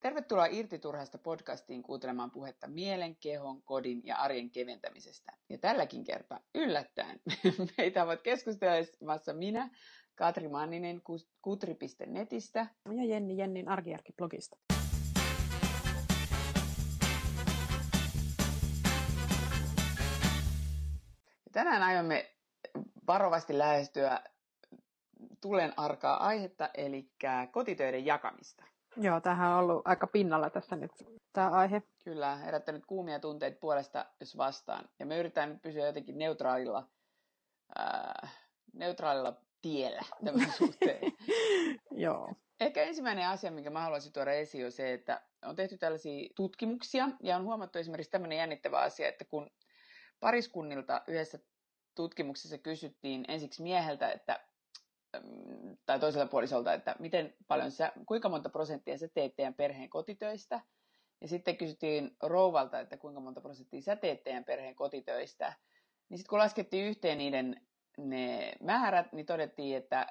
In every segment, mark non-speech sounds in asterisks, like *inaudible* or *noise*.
Tervetuloa Irti turhasta podcastiin kuuntelemaan puhetta mielen, kehon, kodin ja arjen keventämisestä. Ja tälläkin kertaa yllättäen *laughs* meitä ovat keskustelemassa minä, Katri Manninen kutri.netistä ja Jenni Jennin arkiarki-blogista. Tänään aiomme varovasti lähestyä tulen arkaa aihetta, eli kotitöiden jakamista. Joo, tähän on ollut aika pinnalla tässä nyt tämä aihe. Kyllä, herättänyt kuumia tunteita puolesta jos vastaan. Ja me yritetään nyt pysyä jotenkin neutraalilla, ää, neutraalilla tiellä tämän *laughs* suhteen. Joo. Ehkä ensimmäinen asia, minkä mä haluaisin tuoda esiin, on se, että on tehty tällaisia tutkimuksia ja on huomattu esimerkiksi tämmöinen jännittävä asia, että kun pariskunnilta yhdessä tutkimuksessa kysyttiin ensiksi mieheltä, että tai toisella puolisolta, että miten paljon sä, kuinka monta prosenttia sä teet teidän perheen kotitöistä. Ja sitten kysyttiin rouvalta, että kuinka monta prosenttia sä teet teidän perheen kotitöistä. Niin sitten kun laskettiin yhteen niiden ne määrät, niin todettiin, että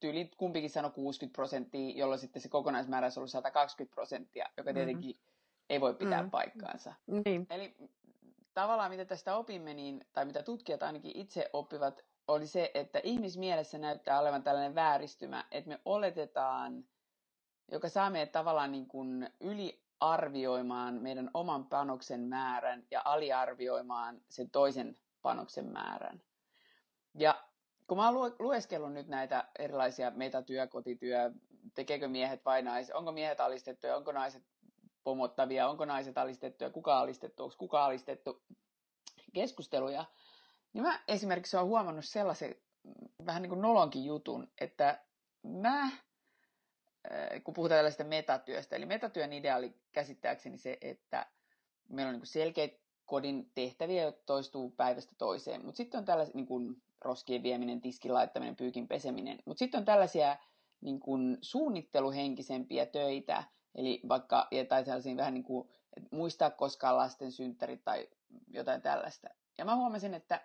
tyyli kumpikin sanoi 60 prosenttia, jolloin sitten se kokonaismäärä olisi ollut 120 prosenttia, joka mm-hmm. tietenkin mm-hmm. ei voi pitää mm-hmm. paikkaansa. Niin. Eli tavallaan mitä tästä opimme, niin, tai mitä tutkijat ainakin itse oppivat, oli se, että ihmismielessä näyttää olevan tällainen vääristymä, että me oletetaan, joka saa meidät tavallaan niin kuin yliarvioimaan meidän oman panoksen määrän ja aliarvioimaan sen toisen panoksen määrän. Ja kun mä oon lueskellut nyt näitä erilaisia metatyö, kotityö, tekeekö miehet vai naiset, onko miehet alistettuja, onko naiset pomottavia, onko naiset alistettuja, kuka alistettu, onko kuka alistettu keskusteluja, niin mä esimerkiksi olen huomannut sellaisen vähän niin kuin nolonkin jutun, että mä, äh, kun puhutaan tällaista metatyöstä, eli metatyön ideaali käsittääkseni se, että meillä on niin selkeitä kodin tehtäviä, jotka toistuu päivästä toiseen, mutta sitten on tällaisia niin kuin roskien vieminen, tiskin laittaminen, pyykin peseminen, mutta sitten on tällaisia niin kuin suunnitteluhenkisempiä töitä, eli vaikka, tai sellaisia vähän niin kuin, muistaa koskaan lasten synttärit tai jotain tällaista. Ja mä huomasin, että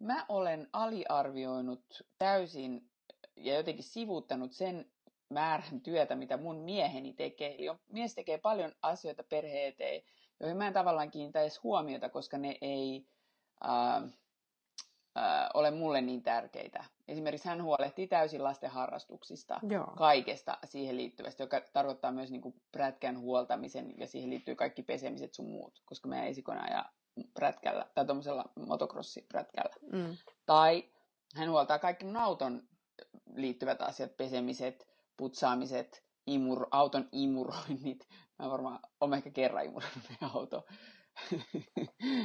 mä olen aliarvioinut täysin ja jotenkin sivuuttanut sen määrän työtä, mitä mun mieheni tekee. Eli mies tekee paljon asioita perheen eteen, joihin mä en tavallaan kiinnitä edes huomiota, koska ne ei ää, ää, ole mulle niin tärkeitä. Esimerkiksi hän huolehtii täysin lasten harrastuksista, Joo. kaikesta siihen liittyvästä, joka tarkoittaa myös niin kuin prätkän huoltamisen ja siihen liittyy kaikki pesemiset sun muut, koska meidän esikona ja prätkällä tai tuommoisella motocrossiprätkällä. Mm. Tai hän huoltaa kaikki mun auton liittyvät asiat, pesemiset, putsaamiset, imur, auton imuroinnit. Mä varmaan olen ehkä kerran imuroinut auto.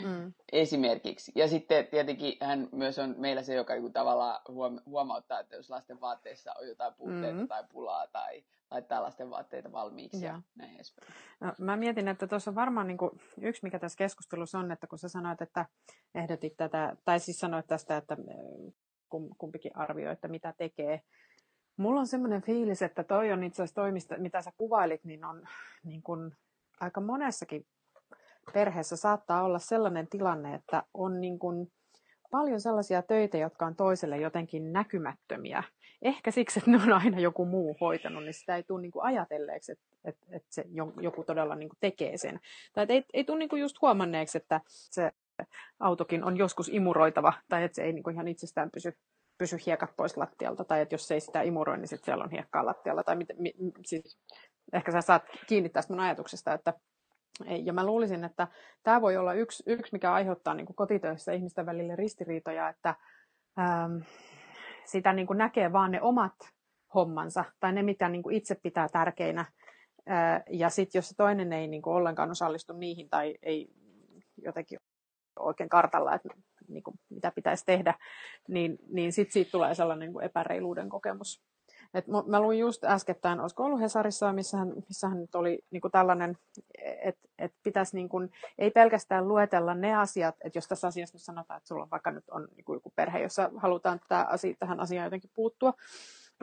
mm. Esimerkiksi. Ja sitten tietenkin hän myös on meillä se, joka tavallaan huomauttaa, että jos lasten vaatteissa on jotain puutteita mm. tai pulaa tai laittaa lasten vaatteita valmiiksi ja, ja näin edespäin. No, mä mietin, että tuossa on varmaan niin kuin, yksi, mikä tässä keskustelussa on, että kun sä sanoit, että ehdotit tätä, tai siis sanoit tästä, että kumpikin arvioi, että mitä tekee. Mulla on semmoinen fiilis, että toi on itse asiassa toimista, mitä sä kuvailit, niin on niin kuin, aika monessakin perheessä saattaa olla sellainen tilanne, että on niin kuin, paljon sellaisia töitä, jotka on toiselle jotenkin näkymättömiä. Ehkä siksi, että ne on aina joku muu hoitanut, niin sitä ei tule niin kuin ajatelleeksi, että, että, että se joku todella niin kuin tekee sen. Tai että ei, ei tule niin kuin just huomanneeksi, että se autokin on joskus imuroitava, tai että se ei niin kuin ihan itsestään pysy, pysy hiekat pois lattialta, tai että jos se ei sitä imuroi, niin sitten siellä on hiekkaa lattialla. Tai mit, mit, siis, ehkä sä saat kiinni tästä mun ajatuksesta, että ja mä luulisin, että tämä voi olla yksi, yksi mikä aiheuttaa niin kotitöissä ihmisten välille ristiriitoja, että ähm, sitä niin kuin näkee vaan ne omat hommansa tai ne, mitä niin kuin itse pitää tärkeinä. Ja sitten jos se toinen ei niin kuin ollenkaan osallistu niihin tai ei jotenkin oikein kartalla, että niin kuin, mitä pitäisi tehdä, niin, niin sitten siitä tulee sellainen niin kuin epäreiluuden kokemus. Et mä luin just äskettäin, olisiko ollut Hesarissa, missähän, missähän nyt oli niin kuin tällainen, että et pitäisi niin kuin, ei pelkästään luetella ne asiat, että jos tässä asiassa nyt sanotaan, että sulla vaikka nyt on niin kuin joku perhe, jossa halutaan tämä asia, tähän asiaan jotenkin puuttua,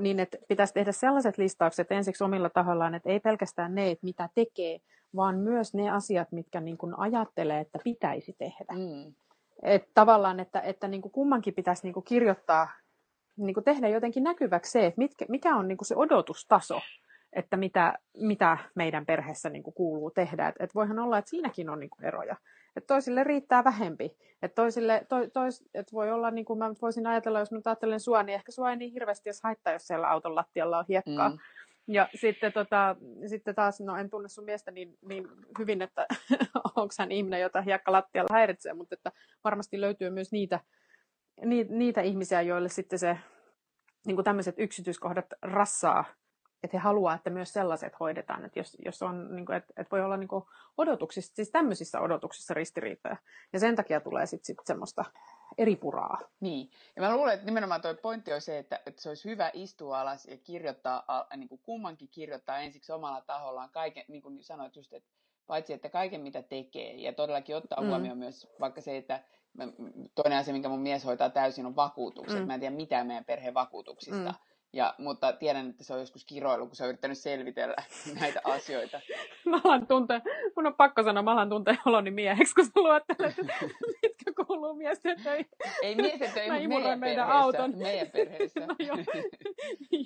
niin että pitäisi tehdä sellaiset listaukset ensiksi omilla tahollaan, että ei pelkästään ne, että mitä tekee, vaan myös ne asiat, mitkä niin kuin ajattelee, että pitäisi tehdä. Mm. Että tavallaan, että, että niin kuin kummankin pitäisi niin kuin kirjoittaa niin kuin tehdä jotenkin näkyväksi se, että mitkä, mikä on niin kuin se odotustaso. että mitä, mitä meidän perheessä niin kuin kuuluu tehdä. Et, et voihan olla, että siinäkin on niin kuin eroja. Et toisille riittää vähempi. Et toisille, to, tois, et voi olla, niin kuin mä voisin ajatella, jos mä ajattelen sua, niin ehkä sua ei niin hirveästi jos haittaa, jos siellä auton lattialla on hiekkaa. Mm. Ja sitten, tota, sitten taas, no en tunne sun miestä niin, niin hyvin, että *laughs* onko hän ihminen, jota hiekka lattialla häiritsee, mutta että varmasti löytyy myös niitä, niitä, ihmisiä, joille sitten se niin kuin tämmöiset yksityiskohdat rassaa että he haluaa, että myös sellaiset hoidetaan, että jos, jos on, niin kuin, että, että voi olla niin kuin odotuksissa, siis tämmöisissä odotuksissa ristiriitoja. Ja sen takia tulee sitten sit semmoista eri puraa. Niin. Ja mä luulen, että nimenomaan tuo pointti on se, että, että se olisi hyvä istua alas ja kirjoittaa, niin kuin kummankin kirjoittaa ensiksi omalla tahollaan kaiken, niin kuin sanoit just, että paitsi että kaiken mitä tekee ja todellakin ottaa mm. huomioon myös vaikka se, että toinen asia, minkä mun mies hoitaa täysin on vakuutukset. Mm. Mä en tiedä mitään meidän perheen vakuutuksista. Mm ja, mutta tiedän, että se on joskus kiroilu, kun se on yrittänyt selvitellä *laughs* näitä asioita. *laughs* mä alan tuntea, mun on pakko sanoa, mä alan tuntea oloni mieheksi, kun sä luettelet, *laughs* mitkä kuuluu miesten töihin. Ei miesten töihin, mutta meidän, meidän auton. meidän perheessä. no, joo,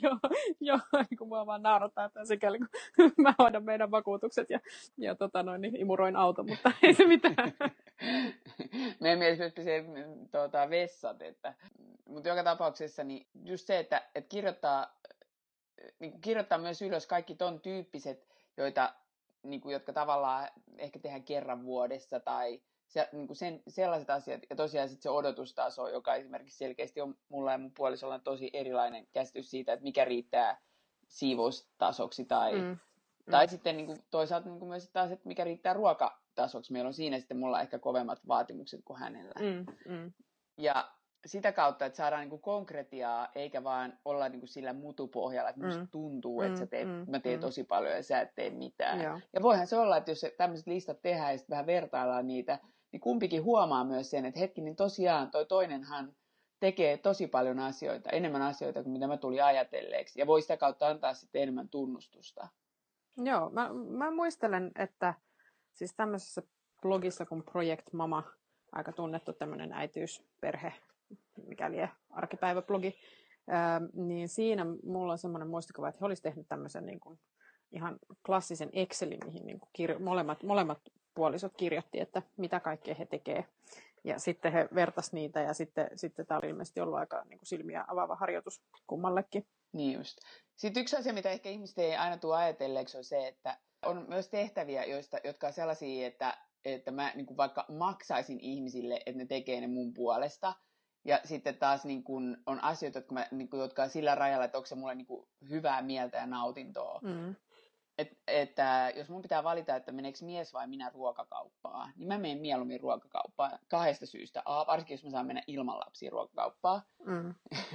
joo, joo, kun mua vaan naurattaa, että sikäli kun mä hoidan meidän vakuutukset ja, ja tota noin, niin imuroin auton, mutta ei se mitään. *laughs* meidän mielestä se tuota, vessat, että, mutta joka tapauksessa niin just se, että, että kirjoittaa, niin kirjoittaa myös ylös kaikki ton tyyppiset, joita, niin kuin, jotka tavallaan ehkä tehdään kerran vuodessa tai se, niin kuin sen, sellaiset asiat, ja tosiaan sit se odotustaso, joka esimerkiksi selkeästi on mulla ja mun puolisolla tosi erilainen käsitys siitä, että mikä riittää siivoustasoksi tai, mm. Tai mm. sitten niin kuin, toisaalta niin kuin myös taas, että mikä riittää ruokatasoksi. Meillä on siinä sitten mulla ehkä kovemmat vaatimukset kuin hänellä. Mm. Mm. Ja sitä kautta, että saadaan niinku konkretiaa, eikä vaan olla niinku sillä mutupohjalla, että musta mm. tuntuu, että mm, sä teet, mm, mä teen mm. tosi paljon ja sä et tee mitään. Joo. Ja voihan se olla, että jos tämmöiset listat tehdään ja sitten vähän vertaillaan niitä, niin kumpikin huomaa myös sen, että hetki, niin tosiaan toi toinenhan tekee tosi paljon asioita, enemmän asioita kuin mitä mä tulin ajatelleeksi. Ja voi sitä kautta antaa sitten enemmän tunnustusta. Joo, mä, mä muistelen, että siis tämmöisessä blogissa kuin Project Mama, aika tunnettu tämmöinen äitiysperhe mikäli arkipäiväblogi, niin siinä mulla on semmoinen muistikuva, että he olisivat tehnyt tämmöisen niin kuin ihan klassisen Excelin, mihin niin kuin kir- molemmat, molemmat puolisot kirjoitti, että mitä kaikkea he tekee. Ja sitten he vertas niitä ja sitten, sitten tämä oli ilmeisesti ollut aika niin kuin silmiä avaava harjoitus kummallekin. Niin just. Sitten yksi asia, mitä ehkä ihmiset ei aina tule ajatelleeksi, on se, että on myös tehtäviä, joista, jotka on sellaisia, että, että mä niin kuin vaikka maksaisin ihmisille, että ne tekee ne mun puolesta – ja sitten taas niin kun on asioita, jotka, mä, niin kun, jotka on sillä rajalla, että onko se mulle niin kun, hyvää mieltä ja nautintoa. Mm. Et, että jos mun pitää valita, että meneekö mies vai minä ruokakauppaan, niin mä menen mieluummin ruokakauppaan kahdesta syystä. A, varsinkin jos mä saan mennä ilman lapsia ruokakauppaan. Mm.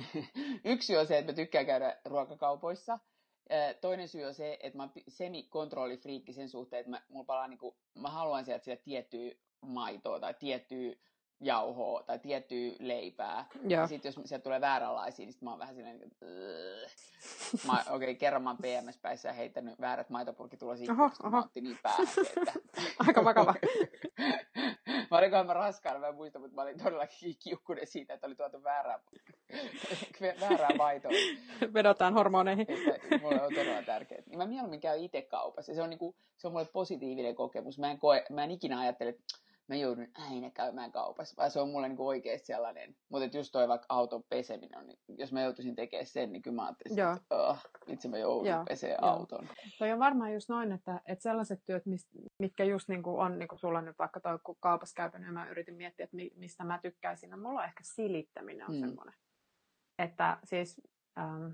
*laughs* Yksi on se, että mä tykkään käydä ruokakaupoissa. Toinen syy on se, että mä semi-kontrollifriikki sen suhteen, että mä, mulla palaa, niin kuin, mä haluan sieltä sitä tiettyä maitoa tai tiettyä jauhoa tai tiettyä leipää. Ja sitten jos sieltä tulee vääränlaisia, niin sit mä oon vähän silleen, että okei, okay, kerran mä oon PMS-päissä ja heittänyt väärät maitopurkitulosia, koska mä otti niin päähän, että... *laughs* Aika vakava. *laughs* mä olin mä raskaana, mä en muista, mutta mä olin todellakin kiukkunen siitä, että oli tuotu väärää, *laughs* väärää maitoa. Vedotaan hormoneihin. Että mulle on todella tärkeää. Niin mä mieluummin käyn itse kaupassa. Se on, niinku, se on mulle positiivinen kokemus. Mä en, koe, mä en ikinä ajattele, että mä joudun aina käymään kaupassa, vai se on mulle niinku oikeasti sellainen. Mutta just toi vaikka auton peseminen, on, niin jos mä joutuisin tekemään sen, niin kyllä mä ajattelin, Joo. että oh, itse mä joudun pesemään auton. Toi on varmaan just noin, että, että sellaiset työt, mitkä just niinku on, niin kuin sulla nyt vaikka toi kaupassa käypänä, ja mä yritin miettiä, että mistä mä tykkäisin, no mulla on ehkä silittäminen on mm. semmoinen. Että siis ähm,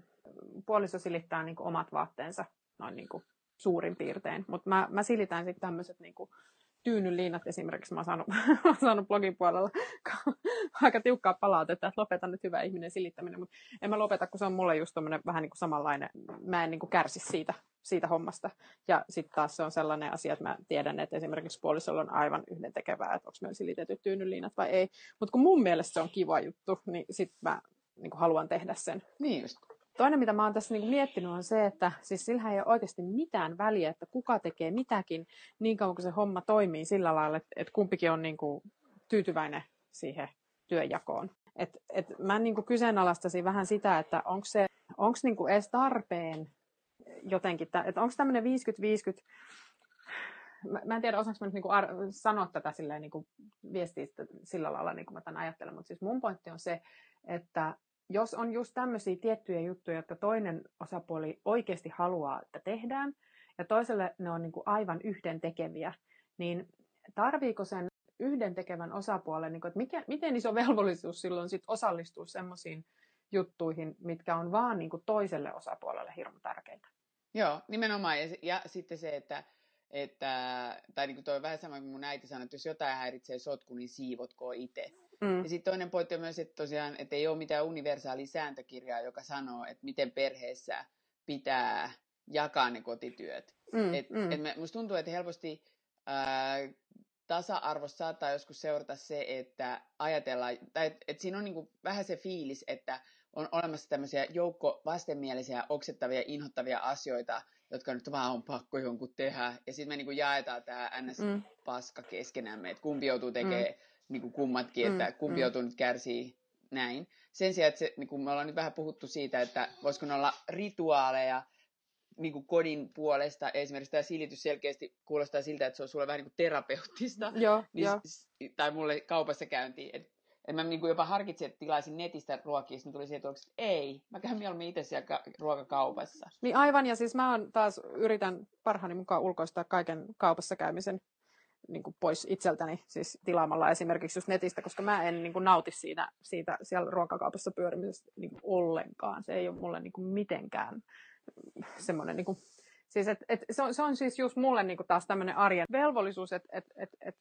puoliso silittää niin kuin omat vaatteensa noin niin kuin suurin piirtein, mutta mä, mä silitän sitten tämmöiset niin kuin tyynyliinat esimerkiksi mä oon saanut, *laughs* oon saanut blogin puolella aika tiukkaa palautetta, että lopetan nyt hyvä ihminen silittäminen, mutta en mä lopeta, kun se on mulle just tommonen vähän niin kuin samanlainen, mä en niin kuin kärsi siitä, siitä hommasta. Ja sitten taas se on sellainen asia, että mä tiedän, että esimerkiksi puolisolla on aivan yhdentekevää, että onko meillä silitetyt tyynyliinat vai ei. Mutta kun mun mielestä se on kiva juttu, niin sitten mä niin kuin haluan tehdä sen. Niin just. Toinen, mitä mä oon tässä niin miettinyt, on se, että siis sillä ei ole oikeasti mitään väliä, että kuka tekee mitäkin niin kauan kuin se homma toimii sillä lailla, että, kumpikin on niin kuin tyytyväinen siihen työnjakoon. Et, et mä niin kuin kyseenalaistasin vähän sitä, että onko se onko niin kuin edes tarpeen jotenkin, että onko tämmöinen 50-50, mä, mä en tiedä osaanko mä nyt niinku ar- sanoa tätä silleen niinku viestiä sillä lailla, niin kuin mä tämän ajattelen, mutta siis mun pointti on se, että jos on just tämmöisiä tiettyjä juttuja, jotka toinen osapuoli oikeasti haluaa, että tehdään, ja toiselle ne on niin kuin aivan yhden tekeviä, niin tarviiko sen yhden tekevän osapuolen, niin kuin, että mikä, miten iso velvollisuus silloin sit osallistua semmoisiin juttuihin, mitkä on vaan niin kuin toiselle osapuolelle hirmu tärkeitä. Joo, nimenomaan. Ja, ja sitten se, että, että tai niin kuin toi vähän sama kuin mun äiti sanoi, että jos jotain häiritsee sotku, niin siivotko itse. Mm. Ja sitten toinen pointti on myös, että tosiaan, että ei ole mitään universaalia sääntökirjaa, joka sanoo, että miten perheessä pitää jakaa ne kotityöt. Mm, et, mm. Et me, musta tuntuu, että helposti ää, tasa-arvossa saattaa joskus seurata se, että ajatellaan, tai että et siinä on niinku vähän se fiilis, että on olemassa tämmöisiä joukko vastenmielisiä, oksettavia, inhottavia asioita, jotka nyt vaan on pakko jonkun tehdä. Ja sitten me niinku jaetaan tämä NS-paska mm. keskenämme, että kumpi joutuu tekemään mm. Niinku kummatkin, että mm. kumpi mm. joutuu nyt kärsii näin. Sen sijaan, että se, niinku me ollaan nyt vähän puhuttu siitä, että voisiko ne olla rituaaleja, niin kuin kodin puolesta. Esimerkiksi tämä silitys selkeästi kuulostaa siltä, että se on sulle vähän niin kuin terapeuttista. *laughs* Joo, niin, jo. Tai mulle kaupassa käyntiin. Et, et mä niin kuin jopa harkitsin, että tilaisin netistä ruokia, sitten tuli siihen, että ei, mä käyn mieluummin itse siellä ka- ruokakaupassa. Niin aivan, ja siis mä on taas yritän parhaani mukaan ulkoistaa kaiken kaupassa käymisen niin kuin pois itseltäni, siis tilaamalla esimerkiksi just netistä, koska mä en niin kuin nauti siitä, siitä siellä ruokakaupassa pyörimisestä niin kuin ollenkaan. Se ei ole mulle niin kuin mitenkään semmoinen niin kuin, Siis et, et, se, on, se on siis just mulle niinku taas tämmöinen arjen velvollisuus, että et, et, et,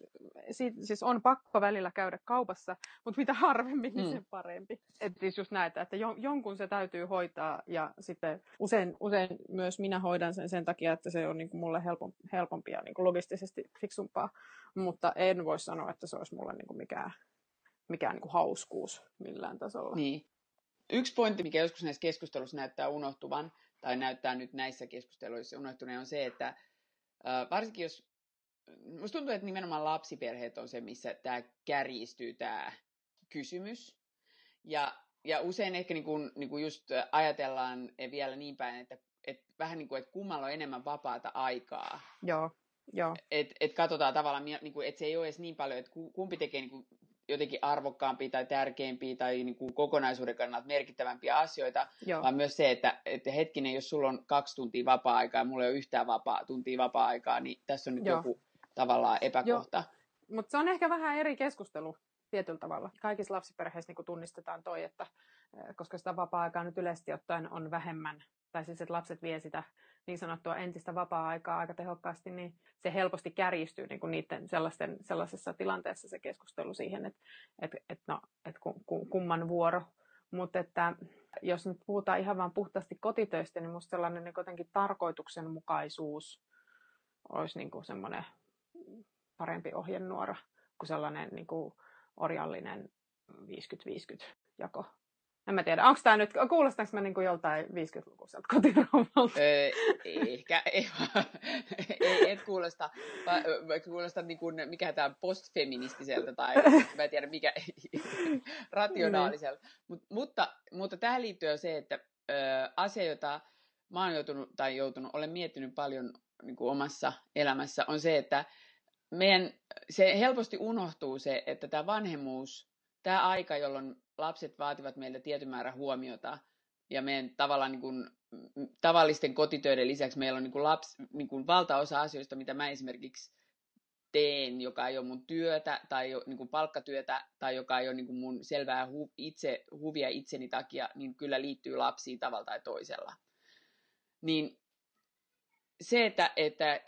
siis on pakko välillä käydä kaupassa, mutta mitä harvemmin, niin mm. sen parempi. Et siis just näitä, että jon, jonkun se täytyy hoitaa ja sitten usein, usein myös minä hoidan sen sen takia, että se on niinku mulle helpom, helpompi ja niinku logistisesti fiksumpaa, mutta en voi sanoa, että se olisi mulle niinku mikään, mikään niinku hauskuus millään tasolla. Niin. Yksi pointti, mikä joskus näissä keskusteluissa näyttää unohtuvan, tai näyttää nyt näissä keskusteluissa unohtuneen, on se, että varsinkin jos, musta tuntuu, että nimenomaan lapsiperheet on se, missä tämä kärjistyy tämä kysymys. Ja, ja usein ehkä niin kuin, niin kuin just ajatellaan vielä niin päin, että, että vähän niin kuin, että kummalla on enemmän vapaata aikaa. Joo, joo. Et, et katsotaan tavallaan, niin kuin, että se ei ole edes niin paljon, että kumpi tekee niin kuin jotenkin arvokkaampia tai tärkeimpiä tai niin kuin kokonaisuuden kannalta merkittävämpiä asioita, Joo. vaan myös se, että, että hetkinen, jos sulla on kaksi tuntia vapaa-aikaa ja mulla ei ole yhtään vapaa, tuntia vapaa-aikaa, niin tässä on nyt Joo. joku tavallaan epäkohta. Mutta se on ehkä vähän eri keskustelu tietyllä tavalla. Kaikissa lapsiperheissä niin tunnistetaan toi, että koska sitä vapaa-aikaa nyt yleisesti ottaen on vähemmän, tai siis että lapset vie sitä niin sanottua entistä vapaa-aikaa aika tehokkaasti, niin se helposti kärjistyy niin kuin niiden sellaisten, sellaisessa tilanteessa se keskustelu siihen, että et, et no, et kumman vuoro. Mutta että jos nyt puhutaan ihan vain puhtaasti kotitöistä, niin minusta sellainen niin jotenkin tarkoituksenmukaisuus olisi niin kuin semmoinen parempi ohjenuora kuin sellainen niin kuin orjallinen 50-50 jako en mä tiedä, onko tämä nyt, kuulostaanko mä niin joltain 50-lukuiselta kotiraumalta? Öö, ehkä, ei, *laughs* ei, et kuulosta, vaan kuulosta niin kuin, mikä tämä postfeministiseltä tai mä en tiedä mikä, *laughs* rationaaliselta. Niin. Mut, mutta, mutta tähän liittyy se, että ö, asia, jota mä oon joutunut, tai joutunut, olen miettinyt paljon niin kuin omassa elämässä, on se, että meidän, se helposti unohtuu se, että tämä vanhemmuus, tämä aika, jolloin lapset vaativat meiltä tietyn määrän huomiota, ja meidän tavallaan niin kuin, tavallisten kotitöiden lisäksi meillä on niin kuin laps, niin kuin valtaosa asioista, mitä mä esimerkiksi teen, joka ei ole mun työtä tai niin kuin palkkatyötä tai joka ei ole niin kuin mun selvää hu, itse, huvia itseni takia, niin kyllä liittyy lapsiin tavalla tai toisella. Niin se, että, että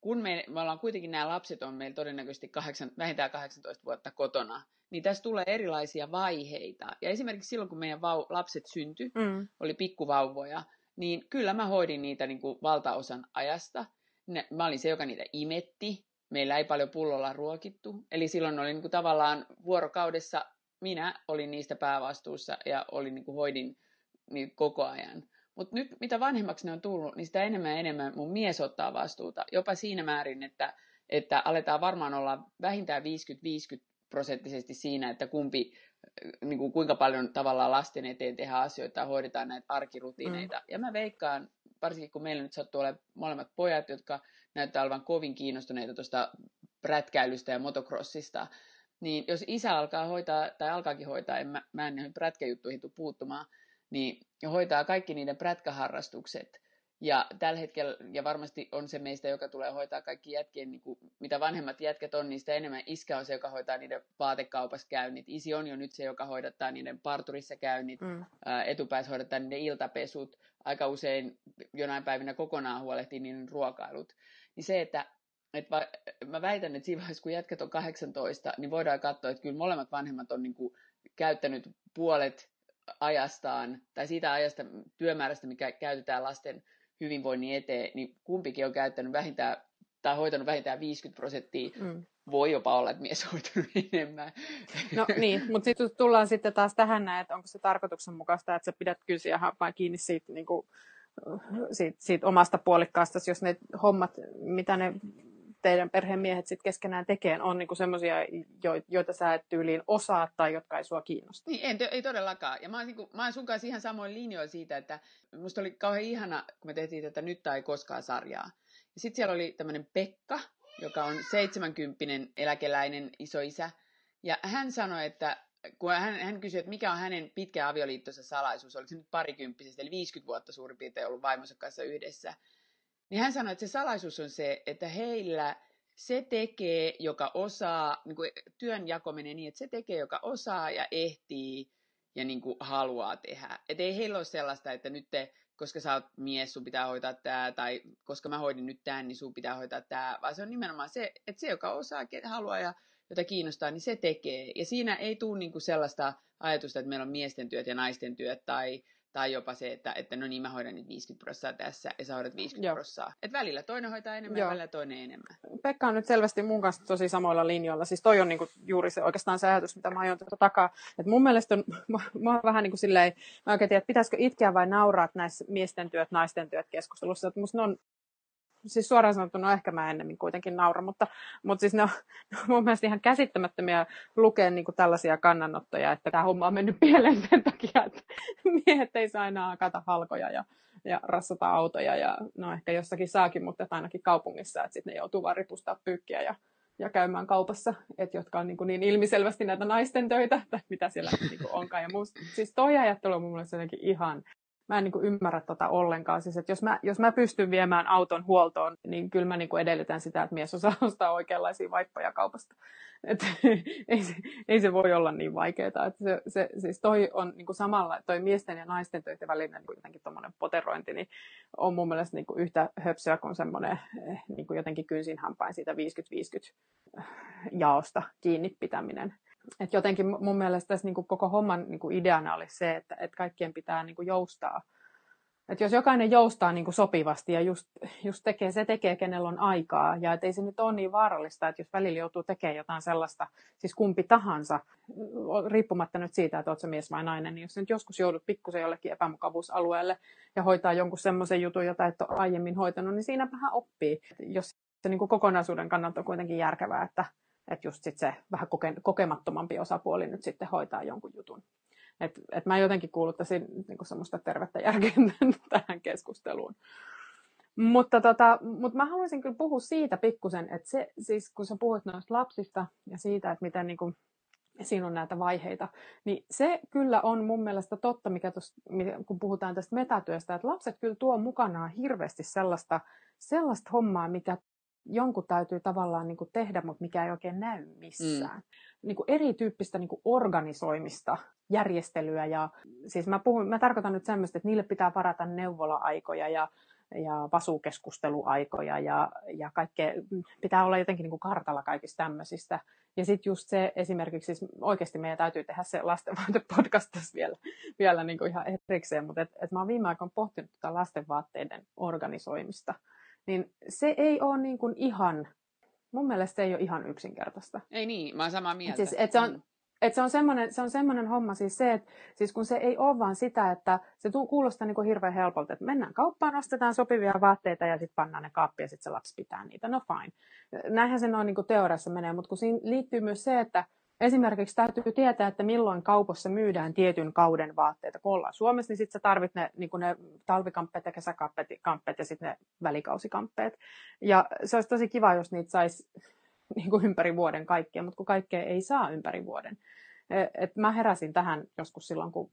kun me, me ollaan kuitenkin nämä lapset on meillä todennäköisesti kahdeksan, vähintään 18 vuotta kotona, niin tässä tulee erilaisia vaiheita. Ja esimerkiksi silloin, kun meidän vau- lapset syntyi, mm. oli pikkuvauvoja, niin kyllä mä hoidin niitä niin kuin valtaosan ajasta. Ne, mä olin se, joka niitä imetti. Meillä ei paljon pullolla ruokittu. Eli silloin oli niin kuin tavallaan vuorokaudessa minä olin niistä päävastuussa ja olin niin kuin hoidin niitä koko ajan. Mutta nyt mitä vanhemmaksi ne on tullut, niin sitä enemmän ja enemmän mun mies ottaa vastuuta. Jopa siinä määrin, että, että aletaan varmaan olla vähintään 50-50 prosenttisesti siinä, että kumpi, niin kuin kuinka paljon tavallaan lasten eteen tehdään asioita ja hoidetaan näitä arkirutiineita. Mm. Ja mä veikkaan varsinkin kun meillä nyt sattuu olemaan molemmat pojat, jotka näyttää olevan kovin kiinnostuneita tuosta prätkäilystä ja motocrossista, niin jos isä alkaa hoitaa, tai alkaakin hoitaa, en mä, mä en näihin prätkäjuttuihin tule puuttumaan, niin hoitaa kaikki niiden prätkäharrastukset, ja tällä hetkellä, ja varmasti on se meistä, joka tulee hoitaa kaikki jätkien, niin kuin, mitä vanhemmat jätkät on, niin sitä enemmän iskä on se, joka hoitaa niiden vaatekaupassa käynnit. Isi on jo nyt se, joka hoidattaa niiden parturissa käynnit, mm. etupäässä hoidattaa niiden iltapesut, aika usein jonain päivinä kokonaan huolehtii niiden ruokailut. Niin se, että että va, mä väitän, että siinä vaiheessa, kun jätkät on 18, niin voidaan katsoa, että kyllä molemmat vanhemmat on niin kuin käyttänyt puolet ajastaan, tai siitä ajasta työmäärästä, mikä käytetään lasten hyvinvoinnin eteen, niin kumpikin on käyttänyt vähintään tai hoitanut vähintään 50 prosenttia. Mm. Voi jopa olla, että mies on hoitanut *laughs* enemmän. No niin, mutta sitten tullaan sitten taas tähän näin, että onko se tarkoituksenmukaista, että sä pidät kysiä happaa kiinni siitä, niin kuin, siitä, siitä omasta puolikkaasta, jos ne hommat, mitä ne teidän perhemiehet sitten keskenään tekee, on niinku semmoisia, joita sä et tyyliin osaa tai jotka ei sua kiinnosta. Niin, en, ei todellakaan. Ja mä oon, niinku, mä oon sun kanssa ihan samoin linjoilla siitä, että musta oli kauhean ihana, kun me tehtiin tätä Nyt tai koskaan sarjaa. Ja sitten siellä oli tämmöinen Pekka, joka on 70 eläkeläinen isoisä. Ja hän sanoi, että kun hän, hän kysyi, että mikä on hänen pitkä avioliittonsa salaisuus, oliko se nyt parikymppisestä, eli 50 vuotta suurin piirtein ollut vaimonsa kanssa yhdessä, niin hän sanoi, että se salaisuus on se, että heillä se tekee, joka osaa, niin kuin työnjako menee niin, että se tekee, joka osaa ja ehtii ja niin kuin haluaa tehdä. Että ei heillä ole sellaista, että nyt te, koska sä oot mies, sun pitää hoitaa tämä, tai koska mä hoidin nyt tämän, niin sun pitää hoitaa tämä, vaan se on nimenomaan se, että se, joka osaa, haluaa ja jota kiinnostaa, niin se tekee. Ja siinä ei tule niin kuin sellaista ajatusta, että meillä on miesten työt ja naisten työt, tai tai jopa se, että, että no niin mä hoidan nyt 50 prosenttia tässä ja sä hoidat 50 prosenttia. Että välillä toinen hoitaa enemmän Joo. ja välillä toinen enemmän. Pekka on nyt selvästi mun kanssa tosi samoilla linjoilla. Siis toi on niinku juuri se oikeastaan se ajatus, mitä mä aion tuota takaa. Et mun mielestä on, *laughs* mä oon vähän niin kuin silleen, mä oikein tiedän, että pitäisikö itkeä vai nauraa näissä miesten työt, naisten työt keskustelussa. Että musta ne on siis suoraan sanottuna no ehkä mä ennemmin kuitenkin naura, mutta, mutta siis ne on, *laughs* mun mielestä ihan käsittämättömiä lukea niin kuin tällaisia kannanottoja, että tämä homma on mennyt pieleen sen takia, että *laughs* miehet ei saa enää kata halkoja ja, ja rassata autoja ja no ehkä jossakin saakin, mutta ainakin kaupungissa, että sitten ne joutuu vaan ripustaa pyykkiä ja, ja käymään kaupassa, että jotka on niin, kuin niin ilmiselvästi näitä naisten töitä, tai mitä siellä niin kuin onkaan. Ja musta, siis toi ajattelu on mun mielestä jotenkin ihan mä en niin kuin ymmärrä tota ollenkaan. Siis, että jos, mä, jos mä pystyn viemään auton huoltoon, niin kyllä mä niin kuin edellytän sitä, että mies osaa *laughs* ostaa oikeanlaisia vaippoja kaupasta. Et, *laughs* ei, se, ei se voi olla niin vaikeaa. Että se, se, siis toi on niin kuin samalla, toi miesten ja naisten töiden välinen niin jotenkin poterointi, niin on mun mielestä niin kuin yhtä höpsyä kuin semmoinen eh, niin kuin jotenkin kynsin hampain siitä 50-50 jaosta kiinni pitäminen. Et jotenkin mun mielestä tässä niin koko homman niin ideana olisi se, että, että kaikkien pitää niin joustaa. Et jos jokainen joustaa niin sopivasti ja just, just tekee, se tekee, kenellä on aikaa. Ja et ei se nyt ole niin vaarallista, että jos välillä joutuu tekemään jotain sellaista, siis kumpi tahansa, riippumatta nyt siitä, että oletko mies vai nainen, niin jos nyt joskus joudut pikkusen jollekin epämukavuusalueelle ja hoitaa jonkun semmoisen jutun, jota et ole aiemmin hoitanut, niin siinä vähän oppii. Jos se niin kokonaisuuden kannalta on kuitenkin järkevää, että, että just sit se vähän koke, kokemattomampi osapuoli nyt sitten hoitaa jonkun jutun. Et, et mä jotenkin kuuluttaisin niin semmoista tervettä järkeä *laughs* tähän keskusteluun. Mutta tota, mut mä haluaisin kyllä puhua siitä pikkusen, että se, siis kun sä puhuit noista lapsista ja siitä, että miten niin kuin, siinä on näitä vaiheita, niin se kyllä on mun mielestä totta, mikä tos, kun puhutaan tästä metatyöstä, että lapset kyllä tuo mukanaan hirveästi sellaista, sellaista hommaa, mikä jonkun täytyy tavallaan niin kuin tehdä, mutta mikä ei oikein näy missään. Mm. Niin kuin erityyppistä niin kuin organisoimista, järjestelyä ja siis mä, puhun, mä tarkoitan nyt semmoista, että niille pitää varata neuvola-aikoja ja, ja vasukeskusteluaikoja ja, ja kaikkea, pitää olla jotenkin niin kuin kartalla kaikista tämmöisistä. Ja sitten just se esimerkiksi, siis oikeasti meidän täytyy tehdä se lastenvaatepodcast tässä vielä, vielä niin kuin ihan erikseen, mutta et, et mä oon viime aikoina pohtinut tätä lastenvaatteiden organisoimista – niin se ei ole niin kuin ihan, mun mielestä se ei ole ihan yksinkertaista. Ei niin, mä oon samaa mieltä. Siis, et se on, mm. Et se on semmoinen, se on semmoinen homma siis se, että siis kun se ei ole vaan sitä, että se tuu, kuulostaa niin kuin hirveän helpolta, että mennään kauppaan, ostetaan sopivia vaatteita ja sitten pannaan ne kaappiin ja sitten se lapsi pitää niitä. No fine. Näinhän se noin niin kuin teoriassa menee, mutta kun siinä liittyy myös se, että esimerkiksi täytyy tietää, että milloin kaupassa myydään tietyn kauden vaatteita. Kun ollaan Suomessa, niin sitten sä tarvit ne, niin ne talvikamppeet ja kesäkamppeet ja sitten ne välikausikampeet. Ja se olisi tosi kiva, jos niitä saisi niin ympäri vuoden kaikkea, mutta kun kaikkea ei saa ympäri vuoden. E, et mä heräsin tähän joskus silloin, kun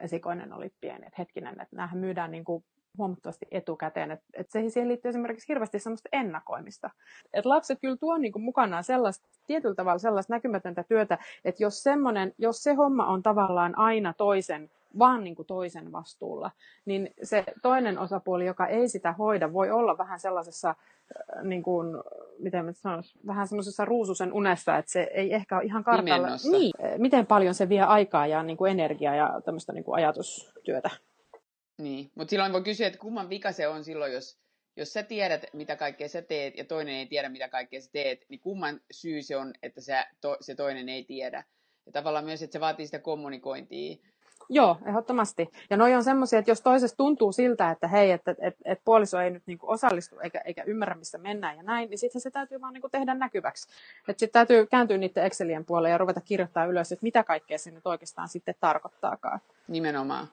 esikoinen oli pieni, että hetkinen, että näähän myydään niin kuin huomattavasti etukäteen. Että et se, siihen liittyy esimerkiksi hirveästi sellaista ennakoimista. Et lapset kyllä tuo niinku mukanaan sellaista, tietyllä tavalla sellaista näkymätöntä työtä, että jos, semmonen, jos se homma on tavallaan aina toisen vaan niin kuin toisen vastuulla, niin se toinen osapuoli, joka ei sitä hoida, voi olla vähän sellaisessa, äh, niin kuin, miten mä sanois, vähän semmoisessa ruususen unessa, että se ei ehkä ole ihan kartalla. Niin, miten paljon se vie aikaa ja niin kuin energiaa ja tämmöistä niin kuin ajatustyötä. Niin, mutta silloin voi kysyä, että kumman vika se on silloin, jos, jos sä tiedät, mitä kaikkea sä teet, ja toinen ei tiedä, mitä kaikkea sä teet, niin kumman syy se on, että sä, to, se toinen ei tiedä. Ja tavallaan myös, että se vaatii sitä kommunikointia. Joo, ehdottomasti. Ja noi on semmoisia, että jos toisesta tuntuu siltä, että hei, että että että, että puoliso ei nyt niinku osallistu eikä, eikä ymmärrä, missä mennään ja näin, niin sitten se täytyy vaan niinku tehdä näkyväksi. Että sitten täytyy kääntyä niiden Excelien puolelle ja ruveta kirjoittaa ylös, että mitä kaikkea se nyt oikeastaan sitten tarkoittaakaan. Nimenomaan.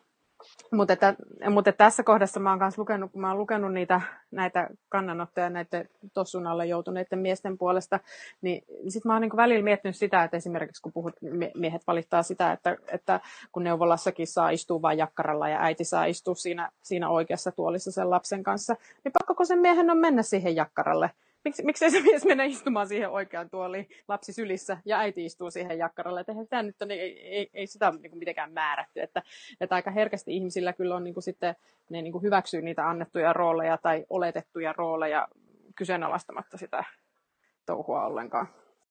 Mutta, että, mutta tässä kohdassa mä oon myös lukenut, kun mä oon lukenut niitä, näitä kannanottoja näiden tossun alle joutuneiden miesten puolesta, niin sitten mä oon niin välillä miettinyt sitä, että esimerkiksi kun puhut, miehet valittaa sitä, että, että kun neuvolassakin saa istua vain jakkaralla ja äiti saa istua siinä, siinä oikeassa tuolissa sen lapsen kanssa, niin pakkoko sen miehen on mennä siihen jakkaralle miksi, miksi se mies mene istumaan siihen oikeaan tuoliin lapsi sylissä ja äiti istuu siihen jakkaralle. Että eihän nyt on, ei, ei, ei sitä niin kuin mitenkään määrätty. Että, että aika herkästi ihmisillä kyllä on niin kuin sitten, ne niin kuin hyväksyy niitä annettuja rooleja tai oletettuja rooleja kyseenalaistamatta sitä touhua ollenkaan.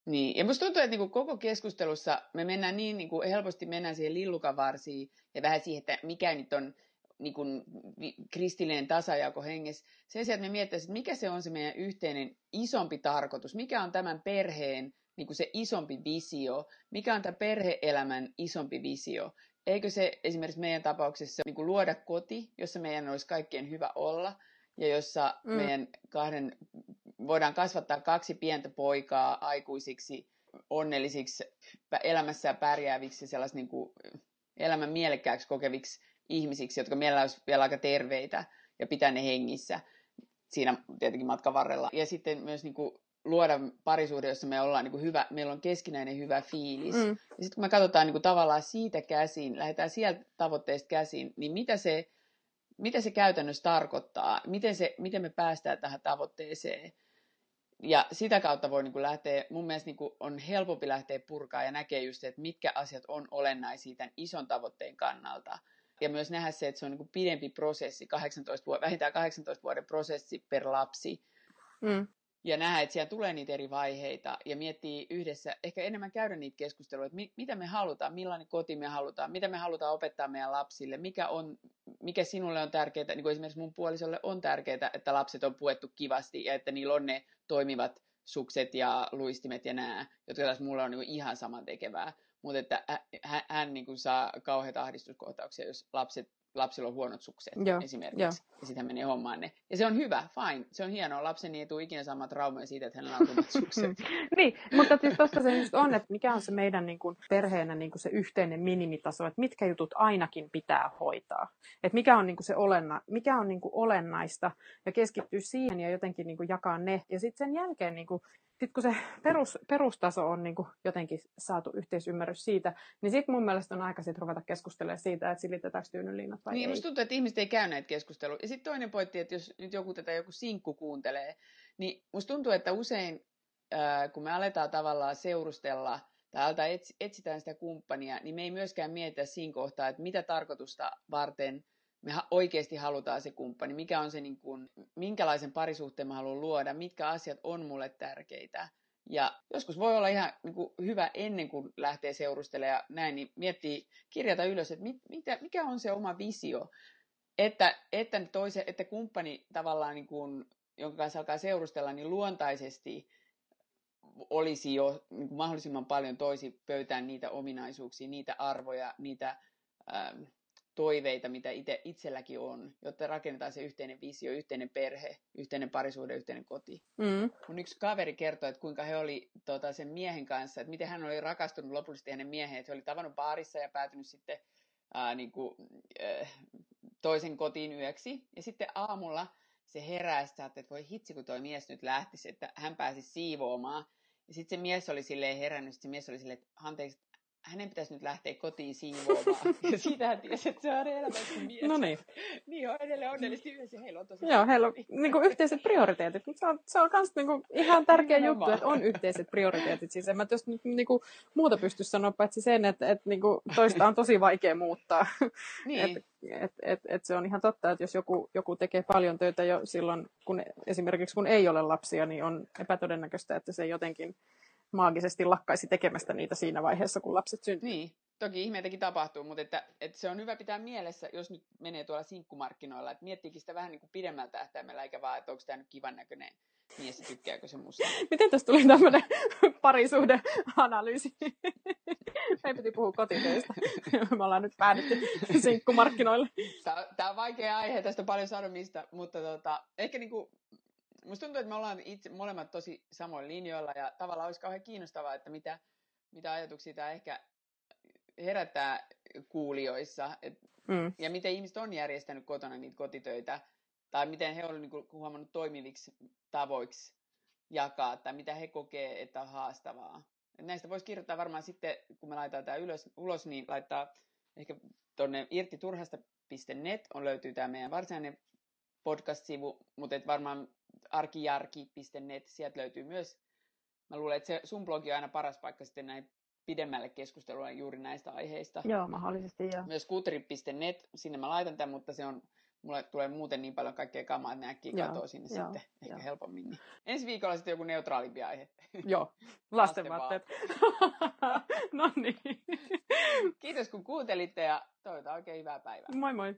Niin, ja musta tuntuu, että niin koko keskustelussa me mennään niin, niin kuin helposti mennään siihen lillukavarsiin ja vähän siihen, että mikä nyt on niin kuin, kristillinen tasajako hengessä. Sen sijaan, että me miettäisiin, että mikä se on se meidän yhteinen isompi tarkoitus, mikä on tämän perheen niin kuin se isompi visio, mikä on tämä perheelämän isompi visio. Eikö se esimerkiksi meidän tapauksessa niin kuin luoda koti, jossa meidän olisi kaikkien hyvä olla, ja jossa mm. meidän kahden, voidaan kasvattaa kaksi pientä poikaa aikuisiksi, onnellisiksi, elämässä pärjääviksi, sellais niin kuin elämän mielekkääksi kokeviksi ihmisiksi, jotka mielellään olisi vielä aika terveitä ja pitää ne hengissä siinä tietenkin matkan varrella. Ja sitten myös niin kuin luoda parisuhde, jossa me ollaan niin kuin hyvä, meillä on keskinäinen hyvä fiilis. Mm. Ja sitten kun me katsotaan niin kuin tavallaan siitä käsin, lähdetään sieltä tavoitteesta käsin, niin mitä se, mitä se käytännössä tarkoittaa? Miten, se, miten me päästään tähän tavoitteeseen? Ja sitä kautta voi niin kuin lähteä, mun mielestä niin kuin on helpompi lähteä purkaa ja näkee just, että mitkä asiat on olennaisia tämän ison tavoitteen kannalta ja myös nähdä se, että se on niin kuin pidempi prosessi, 18 vuoden, vähintään 18 vuoden prosessi per lapsi. Mm. Ja nähdä, että siellä tulee niitä eri vaiheita ja miettii yhdessä, ehkä enemmän käydä niitä keskusteluja, että mi, mitä me halutaan, millainen koti me halutaan, mitä me halutaan opettaa meidän lapsille, mikä, on, mikä sinulle on tärkeää, niin kuin esimerkiksi mun puolisolle on tärkeää, että lapset on puettu kivasti ja että niillä on ne toimivat sukset ja luistimet ja nämä, jotka taas mulle on niin ihan saman tekevää mutta että hän, hän niin kuin saa kauheita ahdistuskohtauksia, jos lapset, lapsilla on huonot sukset Joo, esimerkiksi, jo. ja sitten menee hommaan ne. Ja se on hyvä, fine, se on hienoa. Lapsen ei tule ikinä saamaan traumaa siitä, että hänellä on huonot *laughs* sukset. niin, mutta siis tuossa se just on, että mikä on se meidän niin kuin, perheenä niin kuin se yhteinen minimitaso, että mitkä jutut ainakin pitää hoitaa. Että mikä on, niin kuin se olenna, mikä on niin kuin olennaista, ja keskittyä siihen ja jotenkin niin kuin jakaa ne. Ja sitten sen jälkeen niin kuin, sitten kun se perus, perustaso on niin kuin jotenkin saatu yhteisymmärrys siitä, niin sitten mun mielestä on aika sitten ruveta keskustelemaan siitä, että silitetäänkö tyynynliinat vai niin, ei. Musta tuntuu, että ihmiset ei käy näitä keskusteluja. Ja sitten toinen pointti, että jos nyt joku tätä joku sinkku kuuntelee, niin musta tuntuu, että usein äh, kun me aletaan tavallaan seurustella tai etsitään sitä kumppania, niin me ei myöskään mietitä siinä kohtaa, että mitä tarkoitusta varten – me oikeasti halutaan se kumppani, mikä on se, niin kuin, minkälaisen parisuhteen mä haluan luoda, mitkä asiat on mulle tärkeitä. Ja joskus voi olla ihan niin kuin, hyvä ennen kuin lähtee seurustelemaan ja näin, niin miettii, kirjata ylös, että mit, mitä, mikä on se oma visio, että, että, toise, että kumppani tavallaan, niin kuin, jonka kanssa alkaa seurustella, niin luontaisesti olisi jo niin kuin mahdollisimman paljon toisi pöytään niitä ominaisuuksia, niitä arvoja, niitä ähm, toiveita, mitä ite, itselläkin on, jotta rakennetaan se yhteinen visio, yhteinen perhe, yhteinen parisuhde, yhteinen koti. Mm. Mun yksi kaveri kertoi, että kuinka he oli tota, sen miehen kanssa, että miten hän oli rakastunut lopullisesti hänen mieheen, että he oli tavannut baarissa ja päätynyt sitten ää, niin kuin, äh, toisen kotiin yöksi. Ja sitten aamulla se heräsi, että voi hitsi, kun toi mies nyt lähtisi, että hän pääsi siivoamaan. Ja sitten se mies oli silleen herännyt, se mies oli silleen, että anteeksi, hänen pitäisi nyt lähteä kotiin siivoamaan. *laughs* ja siitä hän tiesi, että se on elämässä mies. No niin. niin on edelleen onnellisesti yhdessä. Heillä on tosi Joo, heillä on niin kuin, yhteiset prioriteetit. Se on, se on kans, niin kuin, ihan tärkeä juttu, että on yhteiset prioriteetit. Siis en mä jos nyt niin kuin, muuta pysty sanoa, paitsi sen, että, että niin kuin, toista on tosi vaikea muuttaa. Niin. et, et, et, et se on ihan totta, että jos joku, joku tekee paljon töitä jo silloin, kun esimerkiksi kun ei ole lapsia, niin on epätodennäköistä, että se jotenkin maagisesti lakkaisi tekemästä niitä siinä vaiheessa, kun lapset syntyy. Niin, toki ihmeitäkin tapahtuu, mutta että, että se on hyvä pitää mielessä, jos nyt menee tuolla sinkkumarkkinoilla, että miettiikin sitä vähän niin kuin pidemmältä tähtäimellä, eikä vaan, että onko tämä nyt kivan näköinen mies ja tykkääkö se musta. *laughs* Miten tästä tuli tämmöinen *laughs* parisuhdeanalyysi? *laughs* Ei piti puhua kotitöistä. Me ollaan nyt päädytty sinkkumarkkinoille. Tämä on vaikea aihe, tästä on paljon sanomista, mutta tota, ehkä niinku, musta tuntuu, että me ollaan itse molemmat tosi samoilla linjoilla ja tavallaan olisi kauhean kiinnostavaa, että mitä, mitä ajatuksia tämä ehkä herättää kuulijoissa et, Mm. ja miten ihmiset on järjestänyt kotona niitä kotitöitä tai miten he ovat niinku huomannut toimiviksi tavoiksi jakaa tai mitä he kokee, että on haastavaa. Et näistä voisi kirjoittaa varmaan sitten, kun me laitetaan tämä ylös, ulos, niin laittaa ehkä tuonne irtiturhasta.net on löytyy tämä meidän varsinainen podcast-sivu, mutta et varmaan arkijarki.net, sieltä löytyy myös, mä luulen, että se sun blogi on aina paras paikka sitten näin pidemmälle keskustelulle juuri näistä aiheista. Joo, mahdollisesti joo. Myös kutri.net, sinne mä laitan tämän, mutta se on, mulle tulee muuten niin paljon kaikkea kamaa, että ne äkkiä Joo, katoo sinne joo, sitten ehkä joo. helpommin. Niin. Ensi viikolla sitten joku neutraalimpi aihe. Joo, *laughs* lastenvaatteet. *laughs* no niin. Kiitos kun kuuntelitte ja toivotaan oikein hyvää päivää. Moi moi.